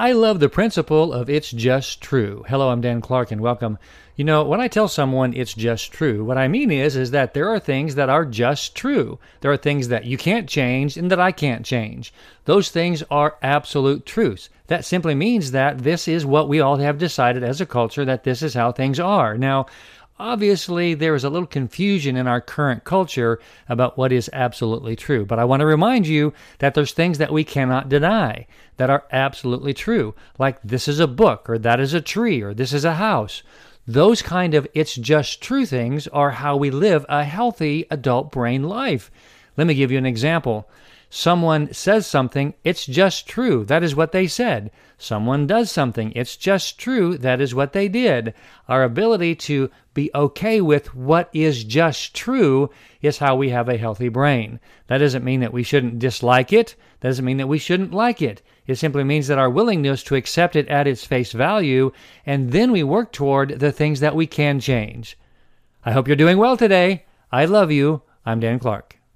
I love the principle of it's just true. Hello, I'm Dan Clark and welcome. You know, when I tell someone it's just true, what I mean is is that there are things that are just true. There are things that you can't change and that I can't change. Those things are absolute truths. That simply means that this is what we all have decided as a culture that this is how things are. Now, Obviously, there is a little confusion in our current culture about what is absolutely true. But I want to remind you that there's things that we cannot deny that are absolutely true, like this is a book, or that is a tree, or this is a house. Those kind of it's just true things are how we live a healthy adult brain life. Let me give you an example. Someone says something, it's just true. That is what they said. Someone does something, it's just true. That is what they did. Our ability to be okay with what is just true is how we have a healthy brain. That doesn't mean that we shouldn't dislike it. That doesn't mean that we shouldn't like it. It simply means that our willingness to accept it at its face value, and then we work toward the things that we can change. I hope you're doing well today. I love you. I'm Dan Clark.